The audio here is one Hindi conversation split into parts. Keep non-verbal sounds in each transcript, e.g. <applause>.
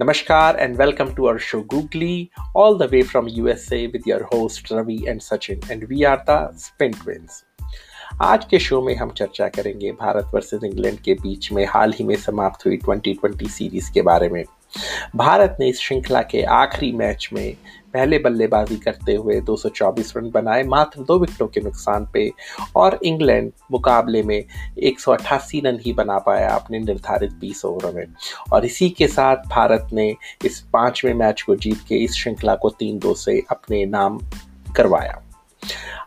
नमस्कार and welcome to our show Googly all the way from USA with your host Ravi and Sachin and we are the spin twins आज के शो में हम चर्चा करेंगे भारत वर्सेस इंग्लैंड के बीच में, हाल ही में समाप्त हुई 2020 सीरीज़ के बारे में। भारत ने इस श्रृंखला के आखिरी मैच में पहले बल्लेबाजी करते हुए 224 रन बनाए, मात्र दो विकेटों के नुकसान पे। और इंग्लैंड मुकाबले में एक सौ अट्ठासी रन ही बना पाया अपने निर्धारित 20 ओवर में। और इसी के साथ भारत ने इस पाँचवें मैच को जीत के इस श्रृंखला को तीन दो से अपने नाम करवाया।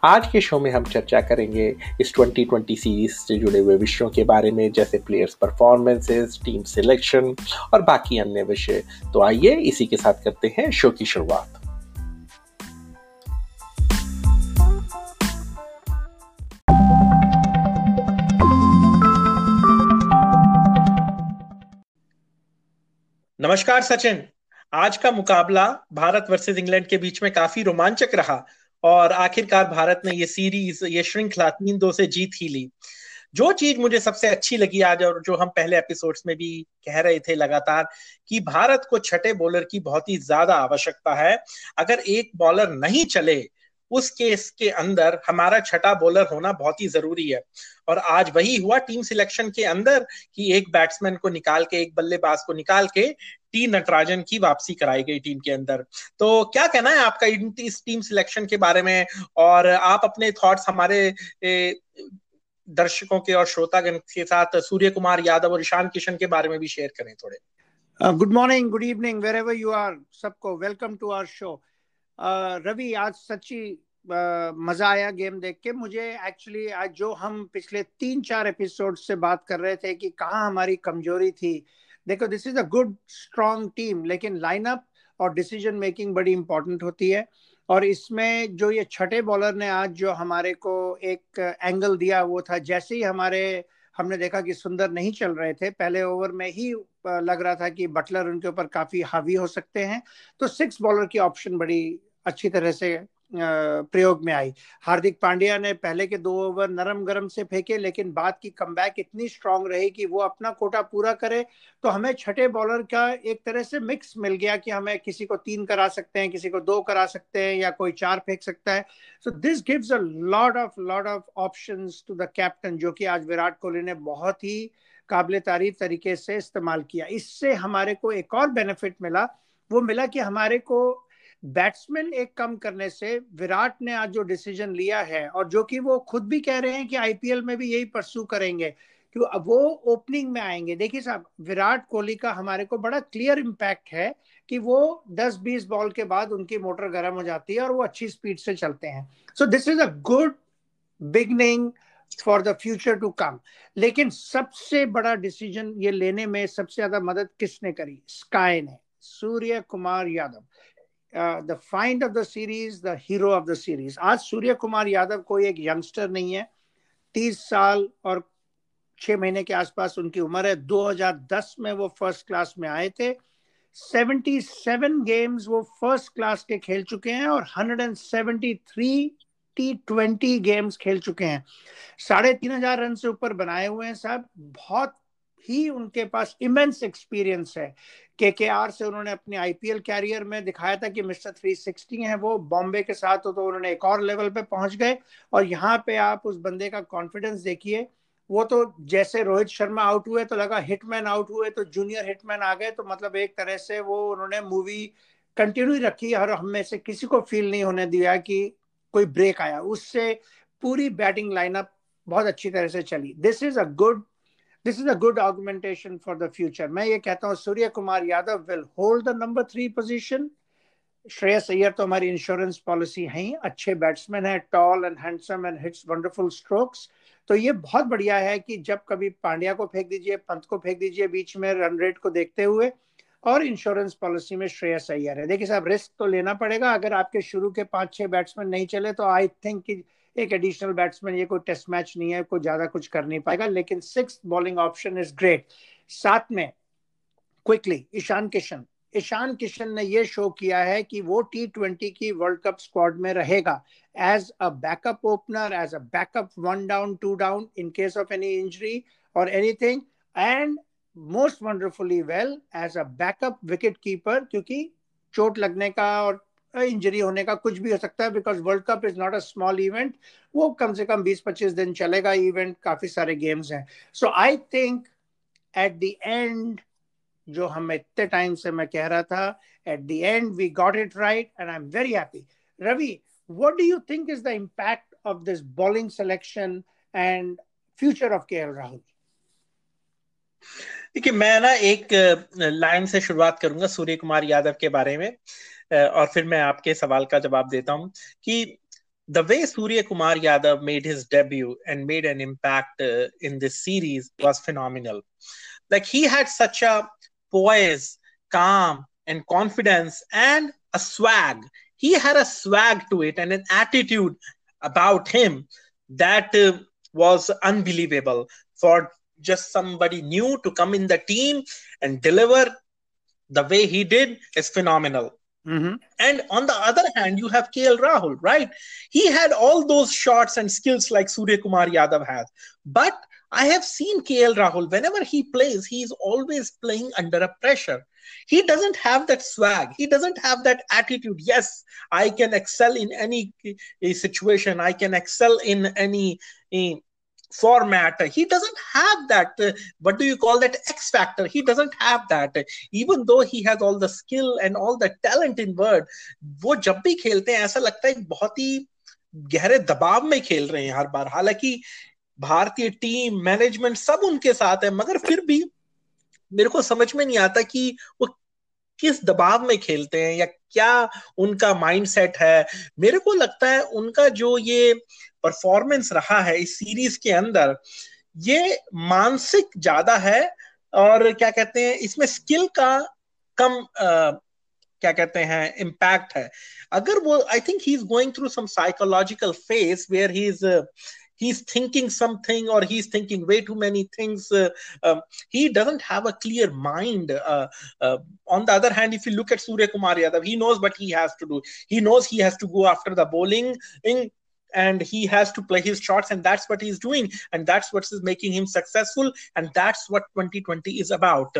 आज के शो में हम चर्चा करेंगे इस 2020 सीरीज़ से जुड़े हुए विषयों के बारे में, जैसे प्लेयर्स परफॉर्मेंसेस टीम सिलेक्शन और बाकी अन्य विषय। तो आइए इसी के साथ करते हैं शो की शुरुआत। नमस्कार, सचिन। आज का मुकाबला भारत वर्सेस इंग्लैंड के बीच में काफ़ी रोमांचक रहा और आखिरकार भारत ने ये सीरीज़ ये श्रृंखला तीन दो से जीत ही ली। जो चीज़ मुझे सबसे अच्छी लगी आज और जो हम पहले एपिसोड्स में भी कह रहे थे लगातार कि भारत को छठे बॉलर की बहुत ही ज़्यादा आवश्यकता है। अगर एक बॉलर नहीं चले उस केस के अंदर हमारा छठा बॉलर होना बहुत ही ज़रूरी है। और आज वही हुआ टीम सिलेक्शन के अंदर कि एक बैट्समैन को निकाल के एक बल्लेबाज को निकाल के टी नटराजन की वापसी कराई गई टीम के अंदर। तो क्या कहना है आपका इस टीम सिलेक्शन के बारे में? और आप अपने थॉट्स हमारे ए, दर्शकों के और श्रोतागण के साथ सूर्य कुमार यादव और ईशान किशन के बारे में भी शेयर करें थोड़े। Good morning good evening wherever you are सबको welcome to our show Ravi, आज सच्ची मज़ा आया गेम देख के। मुझे एक्चुअली आज जो हम पिछले तीन चार एपिसोड से बात कर रहे थे कि कहाँ हमारी कमज़ोरी थी, देखो this is a good strong team लेकिन लाइनअप और डिसीज़न मेकिंग बड़ी इंपॉर्टेंट होती है। और इसमें जो ये छठे बॉलर ने आज जो हमारे को एक एंगल दिया, वो था, जैसे ही हमारे, हमने देखा कि सुंदर नहीं चल रहे थे, पहले ओवर में ही लग रहा था कि बटलर उनके ऊपर काफ़ी हावी हो सकते हैं। तो सिक्स बॉलर की ऑप्शन बड़ी अच्छी तरह से प्रयोग में आई। हार्दिक पांड्या ने पहले के दो ओवर नरम गरम से फेंके, लेकिन बाद की कमबैक इतनी स्ट्रांग रही कि वो अपना कोटा पूरा करे तो हमें छठे बॉलर का एक तरह से मिक्स मिल गया कि हमें किसी को तीन करा सकते हैं, किसी को दो करा सकते हैं या कोई चार फेंक सकता है। So this gives a lot of lot of option to the captain जो कि आज विराट कोहली ने बहुत ही काबिल तारीफ़ तरीके से इस्तेमाल किया। इससे हमारे को एक और बेनिफिट मिला। वो मिला कि हमारे को बैट्समैन एक कम करने से विराट ने आज जो डिसीज़न लिया है और जो कि वो खुद भी कह रहे हैं कि आईपीएल में भी यही परसू करेंगे अब वो ओपनिंग में आएँगे। देखिए साहब, विराट कोहली का हमारे को बड़ा क्लियर इम्पैक्ट है कि वो 10-20 बॉल के बाद उनकी मोटर गर्म हो जाती है और वो अच्छी स्पीड से चलते हैं। So this is a good beginning for the future to come लेकिन सबसे बड़ा डिसीज़न ये लेने में सबसे ज़्यादा मदद किसने करी? स्काई ने। Surya Kumar Yadav. The find of the series the hero of the series आज सूर्य कुमार यादव कोई एक यंगस्टर नहीं है। तीस साल और छह महीने के आसपास उनकी उम्र है। 2010 में वो फ़र्स्ट क्लास में आए थे। 77 गेम्स वो फ़र्स्ट क्लास के खेल चुके हैं और 173 टी ट्वेंटी गेम्स खेल चुके हैं। साढ़े तीन हज़ार रन से ऊपर बनाए हुए हैं साहब। बहुत ही उनके पास इमेंस एक्सपीरियंस है। के के आर से उन्होंने अपने आईपीएल कैरियर में दिखाया था कि मिस्टर 360 हैं वो बॉम्बे के साथ तो उन्होंने एक और लेवल पे पहुँच गए और यहाँ पे आप उस बंदे का कॉन्फिडेंस देखिए, वो तो जैसे रोहित शर्मा आउट हुए तो लगा हिटमैन आउट हुए तो जूनियर हिटमैन आ गए तो मतलब एक तरह से वो उन्होंने मूवी कंटिन्यू रखी और हमें से किसी को फील नहीं होने दिया कि कोई ब्रेक आया। उससे पूरी बैटिंग लाइनअप बहुत अच्छी तरह से चली। This is a good this is a good augmentation for the future मैं ये कहता हूँ, Surya Kumar Yadav will hold the number three position Shreyas Iyer तो हमारी इंश्योरेंस पॉलिसी ही अच्छे बैट्समैन है tall and handsome and hits wonderful strokes तो ये बहुत बढ़िया है कि जब कभी पांड्या को फेंक दीजिए, पंत को फेंक दीजिए बीच में रन रेट को देखते हुए, और इंश्योरेंस पॉलिसी में श्रेयस अय्यर है। देखिए साहब रिस्क तो लेना पड़ेगा, अगर आपके शुरू के पाँच छह बैट्समैन नहीं चले तो आई थिंक कि एक एडिशनल बैट्समैन ये कोई टेस्ट मैच नहीं है, कोई ज़्यादा कुछ कर नहीं पाएगा, लेकिन six bowling option is great साथ में क्विकली ईशान किशन। ईशान किशन ने ये शो किया है कि वो टी ट्वेंटी की वर्ल्ड कप स्क्वाड में रहेगा as a backup opener as a backup one down two down in case of any injury और anything and most wonderfully well as a backup wicket keeper क्योंकि चोट लगने का और इंजरी होने का कुछ भी हो सकता है because world cup is not a small event वो कम से कम 20-25 दिन चलेगा इवेंट काफ़ी सारे गेम्स हैं. So I think at the end जो हम इतने टाइम से मैं कह रहा था at the end we got it right and I am very happy Ravi, what do you think is the impact of this bowling selection and future of KL Rahul? देखिए, मैं ना एक लाइन से शुरुआत करूँगा सूर्य कुमार यादव के बारे में। और फिर मैं आपके सवाल का जवाब देता हूं कि the way Surya Kumar Yadav made his debut and made an impact in this series was phenomenal like he had such a poise calm and confidence and a swag he had a swag to it and an attitude about him that uh, was unbelievable for just somebody new to come in the team and deliver the way he did is phenomenal. Mm-hmm. And on the other hand, you have KL Rahul, right? He had all those shots and skills like Surya Kumar Yadav has. But I have seen KL Rahul, whenever he plays, he's always playing under a pressure. He doesn't have that swag. He doesn't have that attitude. Yes, I can excel in any situation. I can excel in any format he doesn't have that uh, what do you call that x factor he doesn't have that even though he has all the skill and all the talent in word वो जब भी खेलते हैं ऐसा लगता है बहुत ही गहरे दबाव में खेल रहे हैं हर बार हालाँकि भारतीय टीम मैनेजमेंट सब उनके साथ है मगर फिर भी मेरे को समझ में नहीं आता कि वो किस दबाव में खेलते हैं या क्या उनका माइंडसेट है? मेरे को लगता है उनका जो ये परफॉर्मेंस रहा है इस सीरीज़ के अंदर ये मानसिक ज़्यादा है और क्या कहते हैं इसमें स्किल का कम आ, क्या कहते हैं इम्पैक्ट है। अगर वो I think he is going through some psychological phase where he is he's thinking something or he's thinking way too many things uh, um, he doesn't have a clear mind uh, uh, on the other hand if you look at surya kumar yadav he knows what he has to do. He knows he has to go after the bowling in and he has to play his shots and that's what he's doing and that's what is making him successful and that's what 2020 is about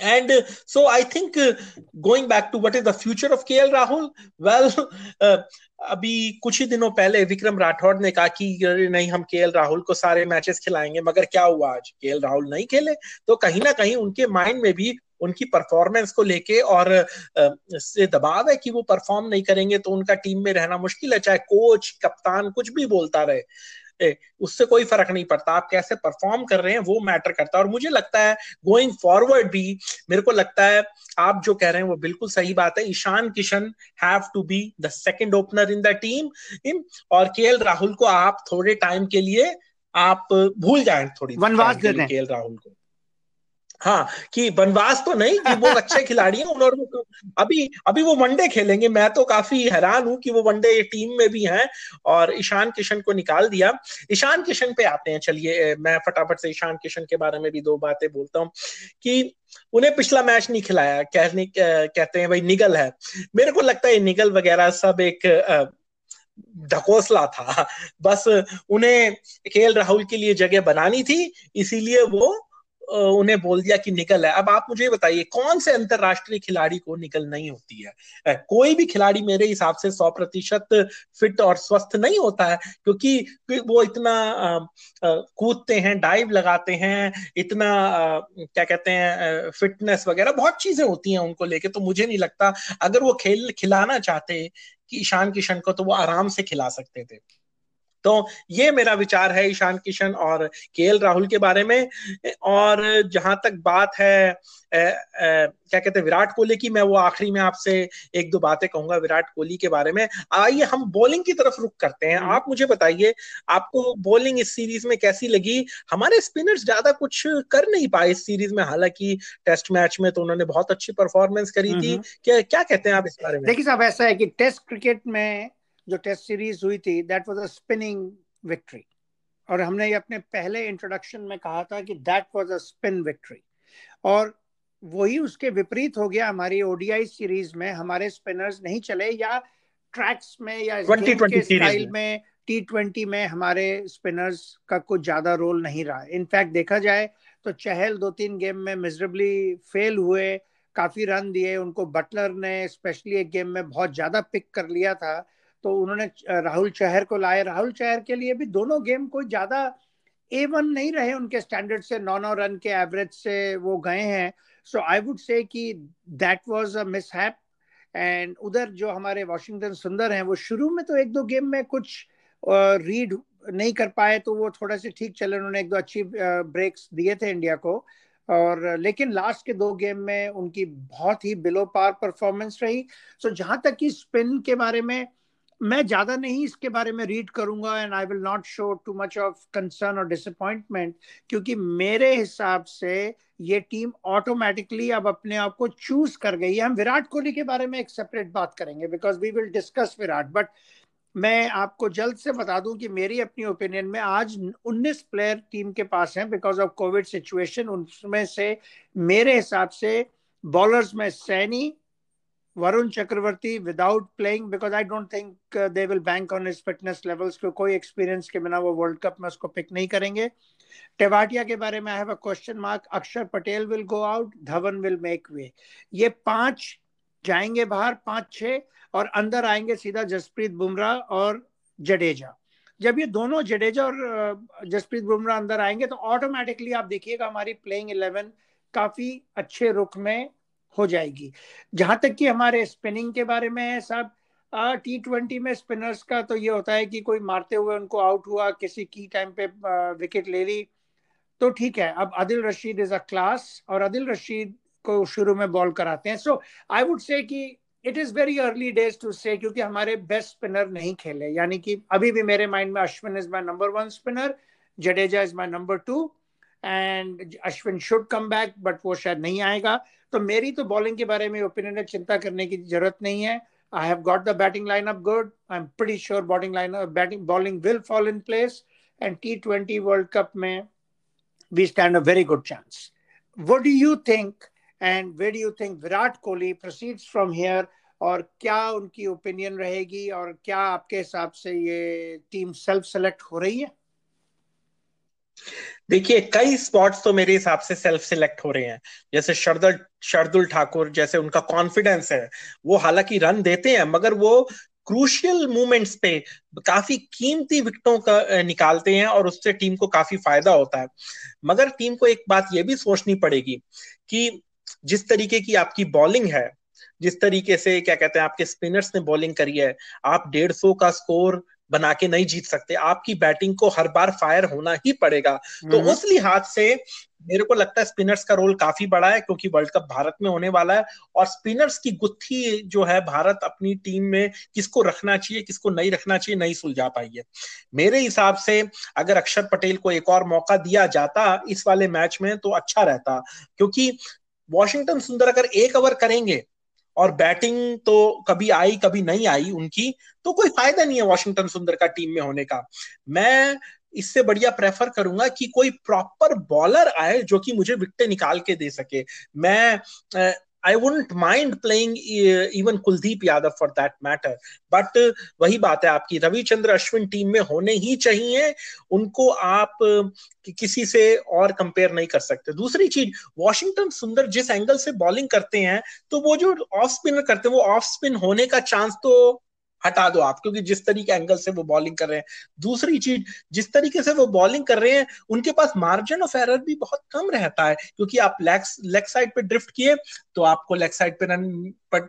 and uh, so i think uh, going back to what is the future of kl rahul well uh, अभी कुछ ही दिनों पहले विक्रम राठौड़ ने कहा कि नहीं हम केएल राहुल को सारे मैचेस खिलाएँगे मगर क्या हुआ आज? केएल राहुल नहीं खेले। तो कहीं ना कहीं उनके माइंड में भी उनकी परफॉर्मेंस को लेके और से दबाव है कि वो परफॉर्म नहीं करेंगे तो उनका टीम में रहना मुश्किल है चाहे कोच कप्तान कुछ भी बोलता रहे। उससे कोई फ़र्क नहीं पड़ता। आप कैसे परफॉर्म कर रहे हैं वो मैटर करता है। और मुझे लगता है गोइंग फॉरवर्ड भी मेरे को लगता है आप जो कह रहे हैं वो बिल्कुल सही बात है। Ishan Kishan have to be the second opener in the team और के राहुल को आप थोड़े टाइम के लिए आप भूल जाए थोड़ी वनवास के राहुल को। हाँ कि बनवास तो नहीं कि वो <laughs> अच्छे खिलाड़ी हैं और अभी अभी वो वनडे खेलेंगे। मैं तो काफ़ी हैरान हूँ कि वो वनडे टीम में भी हैं और ईशान किशन को निकाल दिया। ईशान किशन पे आते हैं चलिए मैं फटाफट से ईशान किशन के बारे में भी दो बातें बोलता हूँ कि उन्हें पिछला मैच नहीं खिलाया। कहने कहते हैं भाई निगल है। मेरे को लगता है निगल वगैरह सब एक ढकोसला था। बस उन्हें खेल राहुल के लिए जगह बनानी थी इसीलिए वो उन्हें बोल दिया कि निकल है अब आप मुझे बताइए, कौन से अंतरराष्ट्रीय खिलाड़ी को निकल नहीं होती है? कोई भी खिलाड़ी मेरे हिसाब से सौ प्रतिशत फिट और स्वस्थ नहीं होता है, क्योंकि वो इतना कूदते हैं, डाइव लगाते हैं, इतना क्या कहते हैं फिटनेस वगैरह, बहुत चीज़ें होती हैं उनको लेके तो मुझे नहीं लगता। अगर वो खेल, खिलाना चाहते, कि ईशान किशन को तो वो आराम से खिला सकते थे। तो ये मेरा विचार है ईशान किशन और के राहुल के बारे में। और जहाँ तक बात है ए, ए, क्या कहते हैं विराट कोहली की मैं वो आखिरी में आपसे एक दो बातें कहूँगा विराट कोहली के बारे में। आइए हम बॉलिंग की तरफ़ रुक करते हैं। हम्म। आप मुझे बताइए आपको बॉलिंग इस सीरीज़ में कैसी लगी? हमारे स्पिनर्स ज़्यादा कुछ कर नहीं पाए इस सीरीज़ में। हालाँकि टेस्ट मैच में तो उन्होंने बहुत अच्छी परफॉर्मेंस करी थी। क्या क्या कहते हैं आप इस बारे में? देखिए साहब ऐसा है कि टेस्ट क्रिकेट में जो टेस्ट सीरीज़ हुई थी that was a spinning victory और हमने ये अपने पहले इंट्रोडक्शन में कहा था कि that was a spin victory और वही उसके विपरीत हो गया हमारी ओडीआई सीरीज़ में हमारे स्पिनर्स नहीं चले या ट्रैक्स में या स्टाइल में टी ट्वेंटी में। हमारे स्पिनर्स का कुछ ज़्यादा रोल नहीं रहा. इनफैक्ट देखा जाए तो चहल दो तीन गेम में मिजरेबली फेल हुए काफ़ी रन दिए उनको बटलर ने स्पेशली एक गेम में बहुत ज़्यादा पिक कर लिया था तो उन्होंने राहुल चहर को लाए। राहुल चहर के लिए भी दोनों गेम कोई ज़्यादा ए वन नहीं रहे, उनके स्टैंडर्ड से, नौ नौ रन के एवरेज से वो गए हैं। सो आई वुड से कि that was a mishap and उधर जो हमारे वॉशिंगटन सुंदर हैं, वो शुरू में तो एक दो गेम में कुछ रीड नहीं कर पाए तो वो थोड़ा से ठीक चले उन्होंने एक दो अच्छी ब्रेक्स दिए थे इंडिया को। और लेकिन लास्ट के दो गेम में उनकी बहुत ही बिलो पार परफॉर्मेंस रही। सो जहाँ तक कि स्पिन के बारे में मैं ज़्यादा नहीं इसके बारे में रीड करूँगा and I will not show too much of concern और डिसअपॉइंटमेंट क्योंकि मेरे हिसाब से ये टीम ऑटोमेटिकली अब अपने आप को चूज़ कर गई है। हम विराट कोहली के बारे में एक सेपरेट बात करेंगे because we will discuss Virat but मैं आपको जल्द से बता दूँ कि मेरी अपनी ओपिनियन में आज 19 प्लेयर टीम के पास हैं बिकॉज़ ऑफ़ कोविड सिचुएशन उनमें से मेरे हिसाब से बॉलर्स में Saini Varun Chakravarthy without playing because I don't think they will bank on his fitness levels को कोई एक्सपीरियंस के बिना वो वर्ल्ड कप में उसको पिक नहीं करेंगे। टेवाटिया के बारे में I have a question mark Axar Patel will go out Dhawan will make way ये पाँच जाएँगे बाहर, पाँच छह, और अंदर आएँगे सीधा जसप्रीत बुमराह और जडेजा। जब ये दोनों जडेजा और जसप्रीत बुमराह अंदर आएँगे तो ऑटोमेटिकली आप देखिएगा हमारी प्लेइंग इलेवन काफ़ी अच्छे रुख में हो जाएगी। जहाँ तक कि हमारे स्पिनिंग के बारे में है साहब टी ट्वेंटी में स्पिनर्स का तो ये होता है कि कोई मारते हुए उनको आउट हुआ, किसी की टाइम पे विकेट ले ली तो ठीक है। अब Adil Rashid is a class और आदिल रशीद को शुरू में बॉल कराते हैं। सो आई वुड से कि it is very early days to say क्योंकि हमारे बेस्ट स्पिनर नहीं खेले। यानी कि अभी भी मेरे माइंड में Ashwin is my number one spinner Jadeja is my number two and Ashwin should come back but वो शायद नहीं आएगा। तो मेरी तो बॉलिंग के बारे में ओपिनियन है, चिंता करने की ज़रूरत नहीं है। I have got the batting line up good I am pretty sure bowling line batting bowling will fall in place and T twenty world cup में we stand a very good chance what do you think and way do you think Virat Kohli proceeds from here और क्या उनकी ओपिनियन रहेगी? और क्या आपके हिसाब से ये टीम सेल्फ सेलेक्ट हो रही है? देखिए, कई स्पॉट्स तो मेरे हिसाब से सेल्फ सिलेक्ट हो रहे हैं। जैसे शरदल, शरदुल ठाकुर जैसे उनका कॉन्फिडेंस है, वो हालाँकि रन देते हैं, मगर वो क्रूशियल मूवमेंट्स पे काफ़ी कीमती विकेटों का निकालते हैं और उससे टीम को काफ़ी फ़ायदा होता है। मगर टीम को एक बात यह भी सोचनी पड़ेगी कि जिस तरीके की आपकी बॉलिंग है, जिस तरीके से, क्या कहते हैं, आपके स्पिनर्स ने बॉलिंग करी है, आप डेढ़ सौ का स्कोर बना के नहीं जीत सकते। आपकी बैटिंग को हर बार फायर होना ही पड़ेगा। तो हम्म। उस लिहाज से मेरे को लगता है स्पिनर्स का रोल काफ़ी बड़ा है क्योंकि वर्ल्ड कप भारत में होने वाला है। और स्पिनर्स की गुत्थी जो है भारत अपनी टीम में किसको रखना चाहिए किसको नहीं रखना चाहिए नहीं सुलझा पाई है। मेरे हिसाब से अगर अक्षर पटेल को एक और मौका दिया जाता इस वाले मैच में तो अच्छा रहता। क्योंकि वॉशिंगटन सुंदर अगर एक ओवर करेंगे और बैटिंग तो कभी आई, कभी नहीं आई उनकी तो कोई फ़ायदा नहीं है वॉशिंगटन सुंदर का टीम में होने का। मैं इससे बढ़िया प्रेफर करूँगा कि कोई प्रॉपर बॉलर आए जो कि मुझे विकटे निकाल के दे सके। मैं I wouldn't mind playing even Kuldeep Yadav for that matter but वही बात है आपकी। रविचंद्र अश्विन टीम में होने ही चाहिए। उनको आप किसी से और कंपेयर नहीं कर सकते। दूसरी चीज़ वॉशिंगटन सुंदर जिस एंगल से बॉलिंग करते हैं तो वो जो ऑफ़ स्पिनर करते हैं, वो ऑफ़ स्पिन होने का चांस तो हटा दो आप, क्योंकि जिस तरीके एंगल से वो बॉलिंग कर रहे हैं। दूसरी चीज़, जिस तरीके से वो बॉलिंग कर रहे हैं, उनके पास मार्जिन ऑफ़ एरर भी बहुत कम रहता है, क्योंकि आप लेग साइड पे ड्रिफ्ट किए तो आपको लेग साइड पे रन पर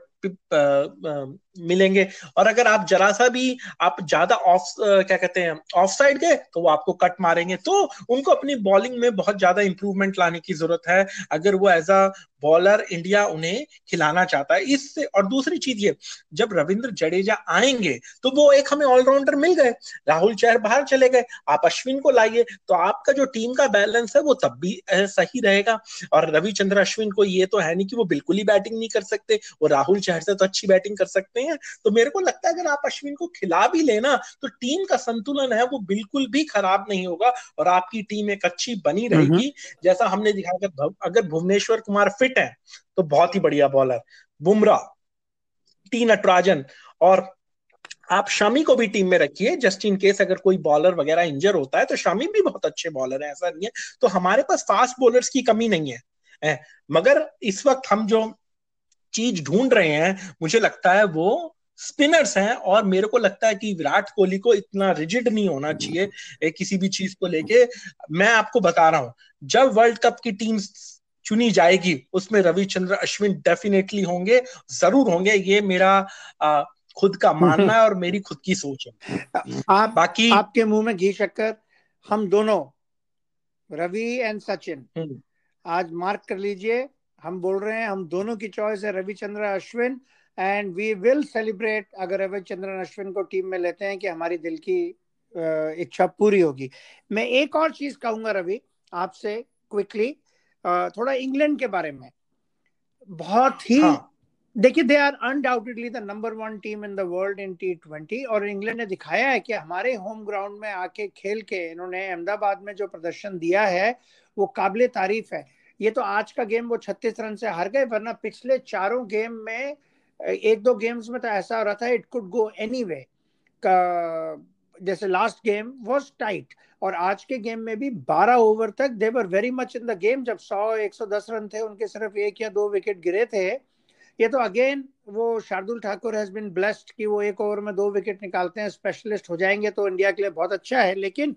मिलेंगे। और अगर आप जरा सा भी, आप ज़्यादा ऑफ़ क्या कहते हैं ऑफ़ साइड गए तो वो आपको कट मारेंगे। तो उनको अपनी बॉलिंग में बहुत ज़्यादा इंप्रूवमेंट लाने की ज़रूरत है। अगर वो एज अ बॉलर इंडिया उन्हें खिलाना चाहता है। इससे, और दूसरी चीज़ ये, जब रविंद्र जडेजा आएँगे तो वो एक हमें ऑलराउंडर मिल गए। राहुल चहर बाहर चले गए। आप अश्विन को लाइए। तो आपका जो टीम का बैलेंस है, वो तब भी सही रहेगा। और रविचंद्र अश्विन को ये तो है नहीं कि वो बिल्कुल ही बैटिंग नहीं कर सकते। वो राहुल चहर से तो अच्छी बैटिंग कर सकते हैं। तो मेरे को लगता है अगर आप अश्विन को खिला भी लेना तो टीम का संतुलन है वो बिल्कुल भी खराब नहीं होगा और आपकी टीम एक अच्छी बनी रहेगी। जैसा हमने दिखाया अगर भुवनेश्वर कुमार फिट है तो बहुत ही बढ़िया बॉलर। बुमराह टी नटराजन और आप शामी को भी टीम में रखिए जस्ट इन केस अगर कोई बॉलर वगैरह इंजर होता है तो शामी भी बहुत अच्छे बॉलर है ऐसा नहीं है। तो हमारे पास फास्ट बॉलर्स की कमी नहीं है, है। मगर इस वक्त हम जो चीज़ ढूंढ रहे हैं मुझे लगता है वो स्पिनर्स हैं और मेरे को लगता है कि विराट कोहली को इतना रिजिड नहीं होना चाहिए किसी भी चीज़ को लेके। मैं आपको बता रहा हूँ जब वर्ल्ड कप की टीम चुनी जाएगी उसमें रविचंद्र अश्विन डेफिनेटली होंगे ज़रूर होंगे ये मेरा आ, खुद का मानना है और मेरी खुद की सोच है। आप बाकी आपके मुँह में घी शक्कर हम दोनों रवि एंड सचिन हम्म। आज मार्क कर लीजिए हम बोल रहे हैं हम दोनों की चॉइस है Ravichandra Ashwin and we will celebrate अगर रविचंद्रन अश्विन को टीम में लेते हैं कि हमारी दिल की इच्छा पूरी होगी। मैं एक और चीज़ कहूँगा रवि आपसे क्विकली थोड़ा इंग्लैंड के बारे में। बहुत ही हाँ. देखिए they are undoubtedly the number one team in the world in T twenty और इंग्लैंड ने दिखाया है कि हमारे होम ग्राउंड में आके खेल के इन्होंने अहमदाबाद में जो प्रदर्शन दिया है वो काबिल तारीफ़ है। ये तो आज का गेम वो छत्तीस रन से हार गए वरना पिछले चारों गेम में एक दो गेम्स में तो ऐसा हो रहा था it could go any way जैसे लास्ट गेम वॉज़ टाइट और आज के गेम में भी 12 ओवर तक they were very much in the game जब 100 110 रन थे उनके सिर्फ़ एक या दो विकेट गिरे थे। ये तो अगेन वो Shardul Thakur has been blessed कि वो एक ओवर में दो विकेट निकालते हैं स्पेशलिस्ट हो जाएँगे तो इंडिया के लिए बहुत अच्छा है लेकिन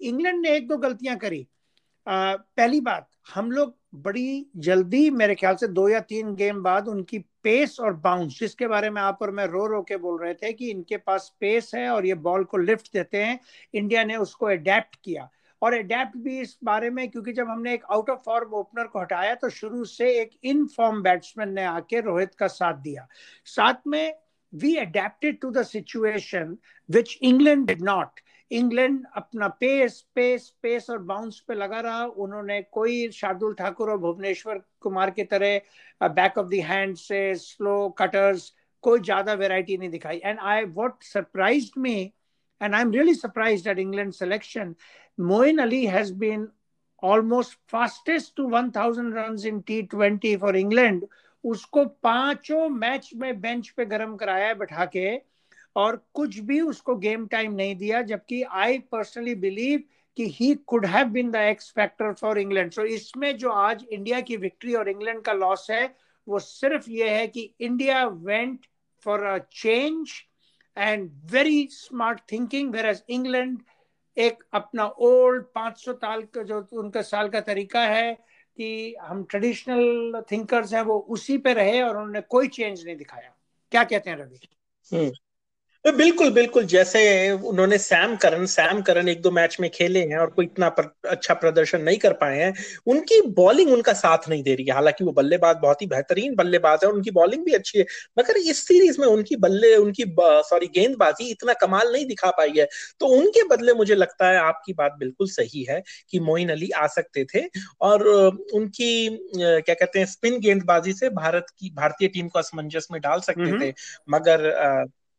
इंग्लैंड ने एक दो गलतियाँ करी। आ, पहली बात हम लोग बड़ी जल्दी मेरे ख्याल से दो या तीन गेम बाद उनकी पेस और बाउंस जिसके बारे में आप और मैं रो रो के बोल रहे थे कि इनके पास पेस है और ये बॉल को लिफ्ट देते हैं, इंडिया ने उसको अडेप्ट किया। और अडेप्ट भी इस बारे में, क्योंकि जब हमने एक आउट ऑफ़ फॉर्म ओपनर को हटाया तो शुरू से एक इन फॉर्म बैट्समैन ने आके रोहित का साथ दिया। साथ में we adapted to the situation which England did not England अपना पेस पेस पेस और बाउंस पे लगा रहा। उन्होंने कोई शार्दुल ठाकुर और भुवनेश्वर कुमार की तरह बैक ऑफ़ द हैंड से स्लो कटर्स कोई ज़्यादा वेराइटी नहीं दिखाई। And I what surprised me and I am really surprised at England selection Moeen Ali has been almost fastest to one thousand run in T twenty for England उसको पाँचों मैच में बेंच पे गर्म कराया है बैठा के। और कुछ भी उसको गेम टाइम नहीं दिया, जबकि आई पर्सनली बिलीव कि he could have been the X factor for England so इसमें जो आज इंडिया की विक्ट्री और इंग्लैंड का लॉस है, वो सिर्फ़ ये है कि India went for a change and very smart thinking whereas England एक अपना ओल्ड 500 साल का जो उनका साल का तरीका है कि हम ट्रेडिशनल थिंकर्स हैं, वो उसी पे रहे और उन्होंने कोई चेंज नहीं दिखाया। क्या कहते हैं रवि? हम्म। बिल्कुल बिल्कुल जैसे उन्होंने सैम करन सैम करन एक दो मैच में खेले हैं और कोई इतना पर, अच्छा प्रदर्शन नहीं कर पाए हैं उनकी बॉलिंग उनका साथ नहीं दे रही है। हालाँकि वो बल्लेबाज बहुत ही बेहतरीन बल्लेबाज है और उनकी बॉलिंग भी अच्छी है मगर इस सीरीज़ में उनकी बल्ले उनकी सॉरी गेंदबाजी इतना कमाल नहीं दिखा पाई है। तो उनके बदले मुझे लगता है आपकी बात बिल्कुल सही है कि मोइन अली आ सकते थे और उनकी क्या कहते हैं स्पिन गेंदबाजी से भारत की भारतीय टीम को असमंजस में डाल सकते थे। मगर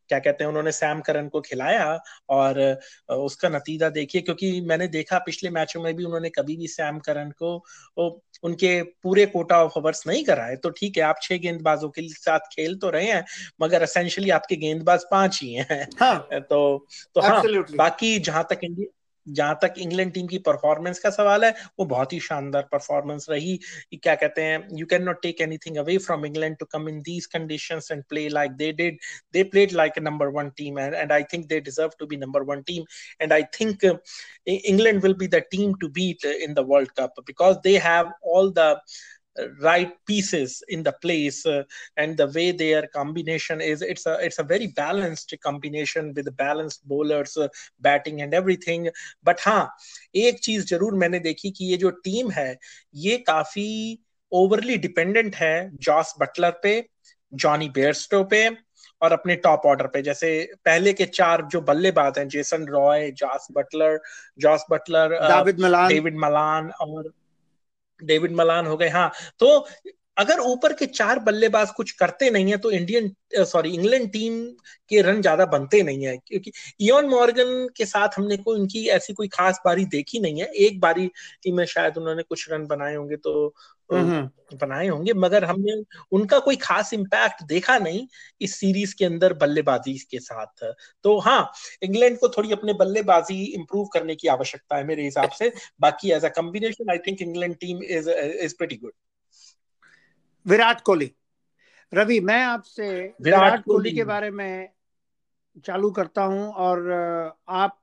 क्या कहते हैं उन्होंने सैम करन को खिलाया और उसका नतीजा देखिए क्योंकि मैंने देखा पिछले मैचों में भी उन्होंने कभी भी सैम करन को उनके पूरे कोटा ऑफ़ ओवर्स नहीं कराए। तो ठीक है आप छह गेंदबाजों के साथ खेल तो रहे हैं मगर असेंशियली आपके गेंदबाज पाँच ही हैं। हाँ, <laughs> तो तो हाँ बाकी जहाँ तक इंडिया जहाँ तक इंग्लैंड टीम की परफॉर्मेंस का सवाल है, वो बहुत ही शानदार परफॉर्मेंस रही। क्या कहते हैं you can not take anything away from England to come in these conditions and play like they did they played like number one team and I think they deserve to be number one team and I think England will be the team to beat in the world cup because they have all the right pieces in the place uh, and the way their combination is it's a it's a very balanced combination with balanced bowlers uh, batting and everything but हाँ एक चीज़ ज़रूर मैंने देखी कि ये जो टीम है ये काफ़ी ओवरली डिपेंडेंट है जॉस बटलर पे जॉनी बेयरस्टो पे और अपने टॉप ऑर्डर पे जैसे पहले के चार जो बल्लेबाज हैं Jason Roy Jos Buttler Jos Buttler David Malan David Malan और डेविड मलान हो गए। हाँ तो अगर ऊपर के चार बल्लेबाज कुछ करते नहीं है तो इंडियन सॉरी इंग्लैंड टीम के रन ज़्यादा बनते नहीं है, क्योंकि इयोन मॉर्गन के साथ हमने कोई, उनकी ऐसी कोई खास बारी देखी नहीं है। एक बारी टीम में शायद उन्होंने कुछ रन बनाए होंगे तो बनाए होंगे मगर हमने उनका कोई खास इम्पैक्ट देखा नहीं इस सीरीज़ के अंदर बल्लेबाजी के साथ। तो हाँ इंग्लैंड को थोड़ी अपने बल्लेबाजी इंप्रूव करने की आवश्यकता है मेरे हिसाब से। बाकी as a combination I think England team is is pretty good Virat Kohli. Ravi मैं आपसे विराट कोहली के बारे में चालू करता हूँ और आप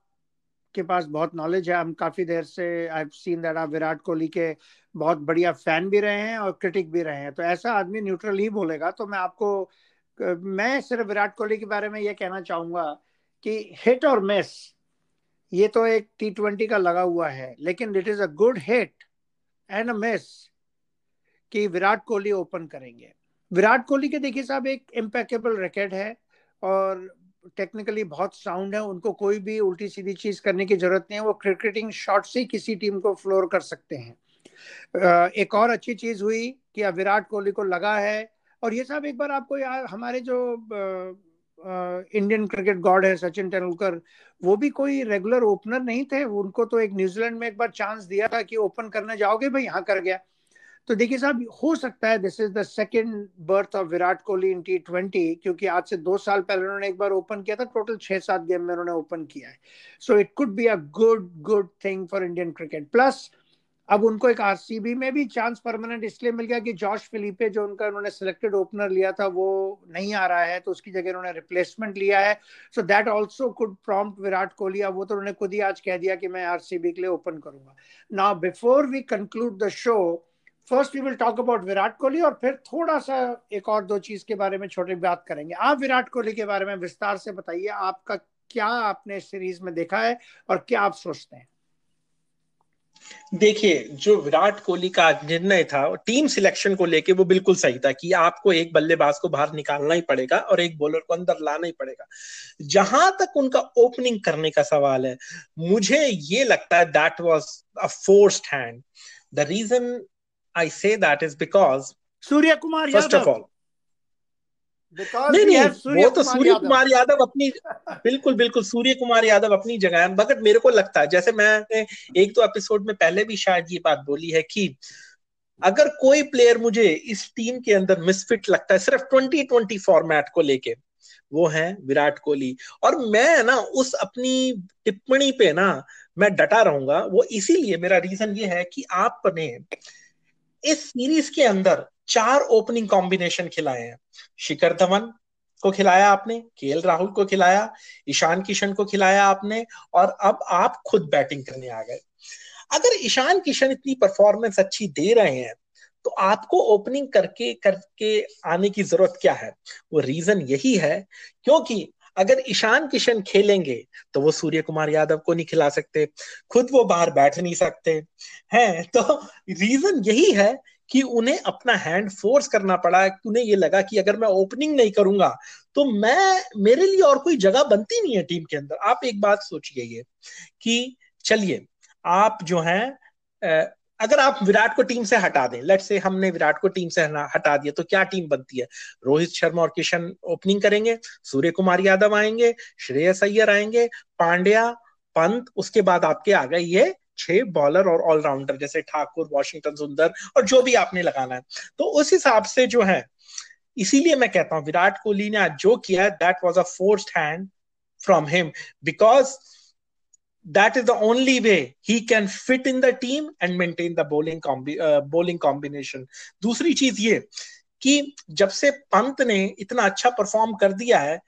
के पास बहुत नॉलेज है। हम काफ़ी देर से आई सीन दैट आप विराट कोहली के बहुत बढ़िया फ़ैन भी रहे हैं और क्रिटिक भी रहे हैं। तो ऐसा आदमी न्यूट्रल ही बोलेगा। तो मैं आपको, मैं सिर्फ़ विराट कोहली के बारे में ये कहना चाहूँगा कि हिट और मिस ये तो एक टी ट्वेंटी का लगा हुआ है। लेकिन it is a good hit and a miss कि विराट कोहली ओपन करेंगे। विराट कोहली के देखिए साहब, एक इम्पेकेबल रिकॉर्ड है और टेक्निकली बहुत साउंड है, उनको कोई भी उल्टी सीधी चीज़ करने की ज़रूरत नहीं है, वो क्रिकेटिंग शॉट से किसी टीम को फ्लोर कर सकते हैं। एक और अच्छी चीज़ हुई कि अब विराट कोहली को लगा है, और ये साहब एक बार आपको यार हमारे जो इंडियन क्रिकेट गॉड है, सचिन तेंदुलकर, वो भी कोई रेगुलर ओपनर नहीं थे, उनको तो एक न्यूजीलैंड में एक बार चांस दिया था कि ओपन करने जाओगे, भाई यहाँ कर गया। तो देखिए साहब, हो सकता है this is the second birth of Virat Kohli in T twenty क्योंकि आज से दो साल पहले उन्होंने एक बार ओपन किया था टोटल छह सात गेम में उन्होंने ओपन किया है। So it could be a good good thing for Indian cricket plus अब उनको एक आरसीबी में भी चांस परमानेंट इसलिए मिल गया कि जॉर्ज फिलिपे जो उनका उन्होंने सिलेक्टेड ओपनर लिया था, वो नहीं आ रहा है तो उसकी जगह उन्होंने रिप्लेसमेंट लिया है। So that also could prompt Virat Kohli, अब वो तो उन्होंने खुद ही आज कह दिया कि मैं आरसीबी के लिए ओपन करूँगा। Now before we conclude the show first we will talk about Virat Kohli और फिर थोड़ा सा एक और दो चीज़ के बारे में छोटी बात करेंगे। आप विराट कोहली के बारे में विस्तार से बताइए, आपका क्या आपने सीरीज़ में देखा है और क्या आप सोचते हैं? देखिए, जो विराट कोहली का निर्णय था टीम सिलेक्शन को लेके वो बिल्कुल सही था कि आपको एक बल्लेबाज को बाहर निकालना ही पड़ेगा और एक बॉलर को अंदर लाना ही पड़ेगा। जहाँ तक उनका ओपनिंग करने का सवाल है, मुझे ये लगता है that was a forced hand the reason I say that is because Surya Kumar first Yadav. of all नहीं नहीं वो तो सूर्य कुमार यादव अपनी <laughs> बिल्कुल बिल्कुल सूर्य कुमार यादव अपनी जगह है। मगर मेरे को लगता है जैसे मैंने एक दो एपिसोड में पहले भी शायद ये बात बोली है कि अगर कोई प्लेयर मुझे इस टीम के अंदर मिसफिट लगता है सिर्फ़ ट्वेंटी ट्वेंटी फॉर्मेट को लेके वो है विराट कोहली। और मैं ना उस अपनी टिप्पणी पे ना मैं डटा रहूँगा। वो इसीलिए मेरा रीजन ये है कि आपने इस सीरीज़ के अंदर चार ओपनिंग कॉम्बिनेशन खिलाए हैं। शिखर धवन को खिलाया आपने केएल राहुल को खिलाया, ईशान किशन को खिलाया आपने, और अब आप खुद बैटिंग करने आ गए। अगर ईशान किशन इतनी परफॉर्मेंस अच्छी दे रहे हैं तो आपको ओपनिंग करके करके आने की ज़रूरत क्या है? वो रीजन यही है, क्योंकि अगर ईशान किशन खेलेंगे तो वो सूर्य कुमार यादव को नहीं खिला सकते। खुद वो बाहर बैठ नहीं सकते। हैं? तो रीजन यही है कि उन्हें अपना हैंड फोर्स करना पड़ा उन्हें ये लगा कि अगर मैं ओपनिंग नहीं करूँगा तो मैं, मेरे लिए और कोई जगह बनती नहीं है टीम के अंदर। आप एक बात सोचिए कि चलिए, आप जो है अगर आप विराट को टीम से हटा दें लेट से हमने विराट को टीम से हटा दिया तो क्या टीम बनती है? रोहित शर्मा और किशन ओपनिंग करेंगे सूर्य कुमार यादव आएँगे, श्रेयस अय्यर आएँगे, पांड्या, पंत, उसके बाद आपके आ गए ये छह बॉलर और ऑलराउंडर जैसे ठाकुर, वॉशिंगटन, सुंदर और जो भी आपने लगाना है। तो उस हिसाब से जो है, इसीलिए मैं कहता हूँ, विराट कोहली ने आज जो किया that was a forced hand from him because that is the only way he can fit in the team and maintain the bowling combi uh, bowling combination. दूसरी चीज़ ये कि जब से पंत ने इतना अच्छा परफॉर्म कर दिया है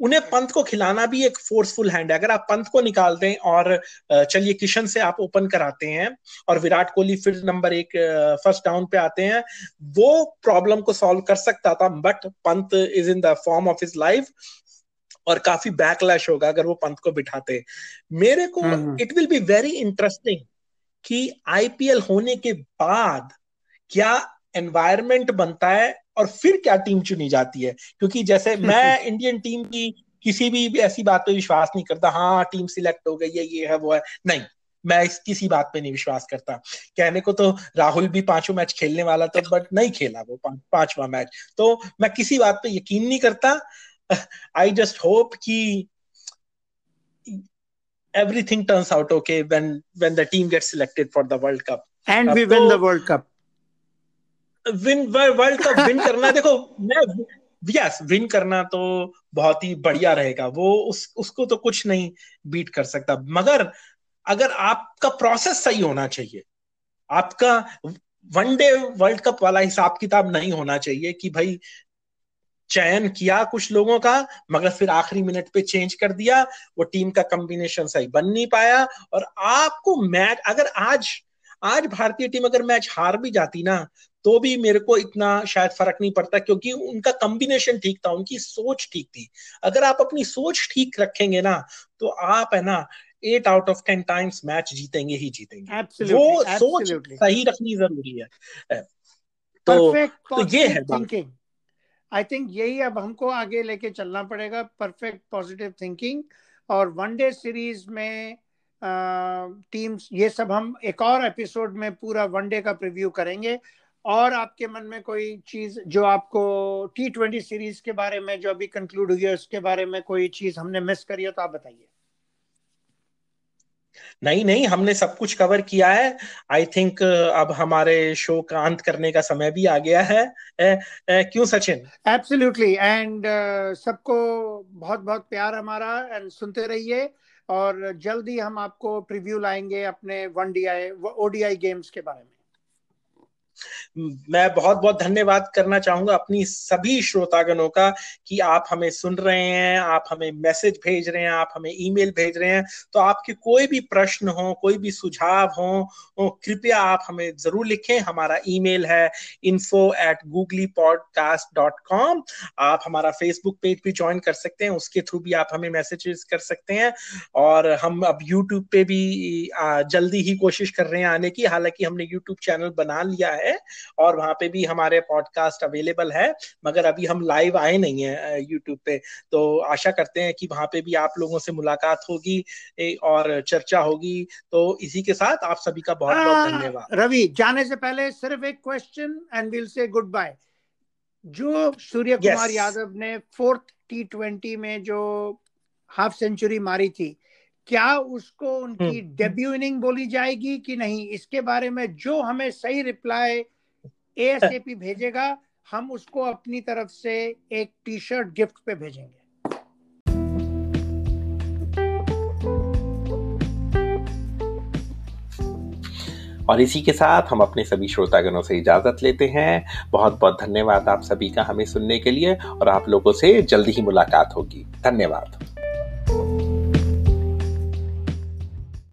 उन्हें पंत को खिलाना भी एक फोर्सफुल हैंड है। अगर आप पंत को निकाल दें और चलिए किशन से आप ओपन कराते हैं और विराट कोहली फिर नंबर एक फ़र्स्ट डाउन पे आते हैं वो प्रॉब्लम को सॉल्व कर सकता था but Pant is in the form of his life और काफ़ी बैकलैश होगा अगर वो पंत को बिठाते। मेरे को it will be very interesting कि आईपीएल होने के बाद क्या एनवायरमेंट बनता है और फिर क्या टीम चुनी जाती है। क्योंकि जैसे मैं इंडियन टीम की किसी भी ऐसी बात पे विश्वास नहीं करता हाँ टीम सिलेक्ट हो गई है ये है वो है। नहीं मैं इस किसी बात पे नहीं विश्वास करता। कहने को तो राहुल भी पाँचों मैच खेलने वाला था बट नहीं खेला वो पांचवा मैच तो मैं किसी बात पे यकीन नहीं करता आई जस्ट होप कि everything turns out okay when when the team gets selected for the world cup. And we win the world cup. Win world cup win करना देखो मैं यस विन करना तो बहुत ही बढ़िया रहेगा। वो उस उसको तो कुछ नहीं बीट कर सकता। मगर अगर आपका प्रोसेस सही होना चाहिए आपका वनडे वर्ल्ड कप वाला हिसाब किताब नहीं होना चाहिए कि भाई चयन किया कुछ लोगों का मगर फिर आखिरी मिनट पे चेंज कर दिया। वो टीम का कॉम्बिनेशन सही बन नहीं पाया। और आपको मैच अगर आज आज भारतीय टीम अगर मैच हार भी जाती ना तो भी मेरे को इतना शायद फ़र्क नहीं पड़ता क्योंकि उनका कॉम्बिनेशन ठीक था उनकी सोच ठीक थी। अगर आप अपनी सोच ठीक रखेंगे ना तो आप है ना eight out of ten times match जीतेंगे ही जीतेंगे। Absolutely, वो absolutely. सोच सही रखनी ज़रूरी है। तो, तो ये है आई थिंक यही अब हमको आगे लेके चलना पड़ेगा परफेक्ट पॉजिटिव थिंकिंग और वनडे सीरीज़ में टीम्स ये सब हम एक और एपिसोड में पूरा वनडे का प्रिव्यू करेंगे। और आपके मन में कोई चीज़ जो आपको टी ट्वेंटी सीरीज़ के बारे में, जो अभी कंक्लूड हुई है, उसके बारे में कोई चीज़ हमने मिस करी है तो आप बताइए। नहीं नहीं हमने सब कुछ कवर किया है। आई थिंक अब हमारे शो का अंत करने का समय भी आ गया है। ए, ए, क्यों सचिन? एब्सोल्युटली एंड सबको बहुत बहुत प्यार हमारा। एंड सुनते रहिए। और जल्दी हम आपको प्रीव्यू लाएँगे अपने one D I ODI games के बारे में। मैं बहुत बहुत धन्यवाद करना चाहूँगा अपनी सभी श्रोतागणों का कि आप हमें सुन रहे हैं, आप हमें मैसेज भेज रहे हैं, आप हमें ईमेल भेज रहे हैं। तो आपके कोई भी प्रश्न हो, कोई भी सुझाव हो कृपया आप हमें ज़रूर लिखें। हमारा ईमेल है info at Googly podcast dot com आप हमारा फेसबुक पेज भी ज्वाइन कर सकते हैं, उसके थ्रू भी आप हमें मैसेजेस कर सकते हैं। और हम अब यूट्यूब पे भी जल्दी ही कोशिश कर रहे हैं आने की। हालाँकि हमने यूट्यूब चैनल बना लिया है है और वहाँ पे भी हमारे पॉडकास्ट अवेलेबल है मगर अभी हम लाइव आए नहीं है यूट्यूब पे। तो आशा करते हैं कि वहाँ पे भी आप लोगों से मुलाकात होगी और चर्चा होगी। तो इसी के साथ आप सभी का बहुत बहुत धन्यवाद। रवि जाने से पहले सिर्फ़ एक question and will say goodbye जो सूर्य कुमार yes. यादव ने फोर्थ टी ट्वेंटी में जो हाफ़ सेंचुरी मारी थी क्या उसको उनकी डेब्यू हम्म। इनिंग बोली जाएगी कि नहीं? इसके बारे में जो हमें सही रिप्लाई एएसएपी <laughs> भेजेगा हम उसको अपनी तरफ़ से एक टी शर्ट गिफ्ट पे भेजेंगे। और इसी के साथ हम अपने सभी श्रोतागणों से इजाज़त लेते हैं। बहुत बहुत धन्यवाद आप सभी का हमें सुनने के लिए और आप लोगों से जल्दी ही मुलाकात होगी। धन्यवाद।